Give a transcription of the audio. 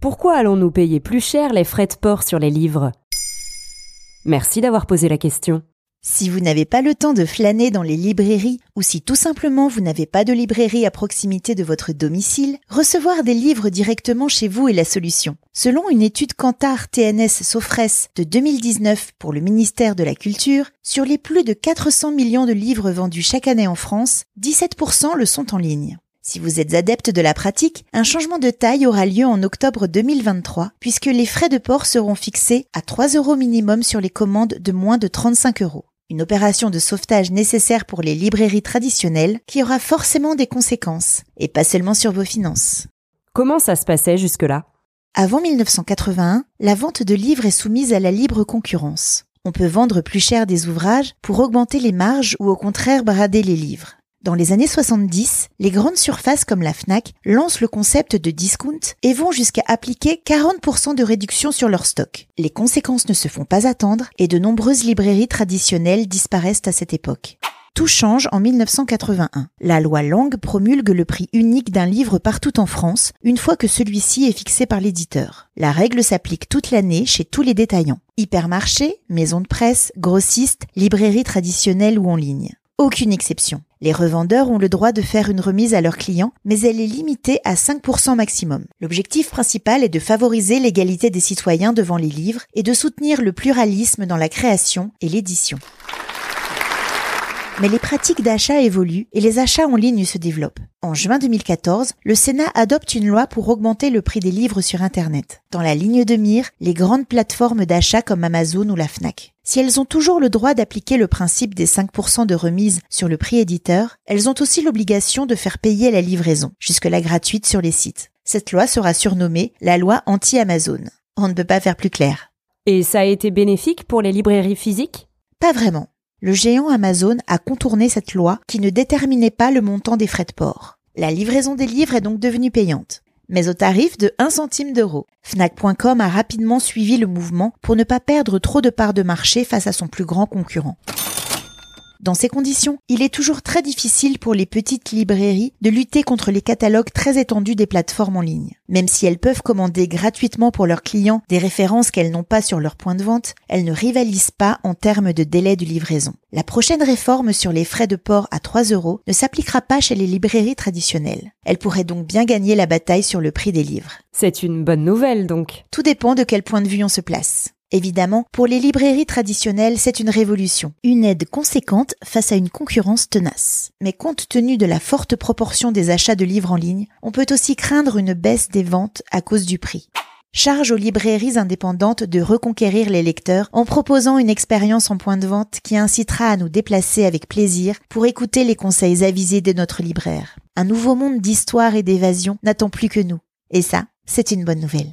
Pourquoi allons-nous payer plus cher les frais de port sur les livres? Merci d'avoir posé la question. Si vous n'avez pas le temps de flâner dans les librairies ou si tout simplement vous n'avez pas de librairie à proximité de votre domicile, recevoir des livres directement chez vous est la solution. Selon une étude Kantar TNS Sofres de 2019 pour le ministère de la Culture, sur les plus de 400 millions de livres vendus chaque année en France, 17% le sont en ligne. Si vous êtes adepte de la pratique, un changement de taille aura lieu en octobre 2023 puisque les frais de port seront fixés à 3 euros minimum sur les commandes de moins de 35 euros. Une opération de sauvetage nécessaire pour les librairies traditionnelles qui aura forcément des conséquences, et pas seulement sur vos finances. Comment ça se passait jusque-là? Avant 1981, la vente de livres est soumise à la libre concurrence. On peut vendre plus cher des ouvrages pour augmenter les marges ou au contraire brader les livres. Dans les années 70, les grandes surfaces comme la FNAC lancent le concept de discount et vont jusqu'à appliquer 40% de réduction sur leur stock. Les conséquences ne se font pas attendre et de nombreuses librairies traditionnelles disparaissent à cette époque. Tout change en 1981. La loi Lang promulgue le prix unique d'un livre partout en France, une fois que celui-ci est fixé par l'éditeur. La règle s'applique toute l'année chez tous les détaillants. Hypermarchés, maisons de presse, grossistes, librairies traditionnelles ou en ligne. Aucune exception. Les revendeurs ont le droit de faire une remise à leurs clients, mais elle est limitée à 5% maximum. L'objectif principal est de favoriser l'égalité des citoyens devant les livres et de soutenir le pluralisme dans la création et l'édition. Mais les pratiques d'achat évoluent et les achats en ligne se développent. En juin 2014, le Sénat adopte une loi pour augmenter le prix des livres sur Internet. Dans la ligne de mire, les grandes plateformes d'achat comme Amazon ou la FNAC. Si elles ont toujours le droit d'appliquer le principe des 5% de remise sur le prix éditeur, elles ont aussi l'obligation de faire payer la livraison, jusque-là gratuite sur les sites. Cette loi sera surnommée la loi anti-Amazon. On ne peut pas faire plus clair. Et ça a été bénéfique pour les librairies physiques? Pas vraiment le géant Amazon a contourné cette loi qui ne déterminait pas le montant des frais de port. La livraison des livres est donc devenue payante, mais au tarif de 1 centime d'euro. Fnac.com a rapidement suivi le mouvement pour ne pas perdre trop de parts de marché face à son plus grand concurrent. Dans ces conditions, il est toujours très difficile pour les petites librairies de lutter contre les catalogues très étendus des plateformes en ligne. Même si elles peuvent commander gratuitement pour leurs clients des références qu'elles n'ont pas sur leur point de vente, elles ne rivalisent pas en termes de délai de livraison. La prochaine réforme sur les frais de port à 3 euros ne s'appliquera pas chez les librairies traditionnelles. Elle pourrait donc bien gagner la bataille sur le prix des livres. C'est une bonne nouvelle donc. Tout dépend de quel point de vue on se place. Évidemment, pour les librairies traditionnelles, c'est une révolution, une aide conséquente face à une concurrence tenace. Mais compte tenu de la forte proportion des achats de livres en ligne, on peut aussi craindre une baisse des ventes à cause du prix. Charge aux librairies indépendantes de reconquérir les lecteurs en proposant une expérience en point de vente qui incitera à nous déplacer avec plaisir pour écouter les conseils avisés de notre libraire. Un nouveau monde d'histoire et d'évasion n'attend plus que nous. Et ça, c'est une bonne nouvelle.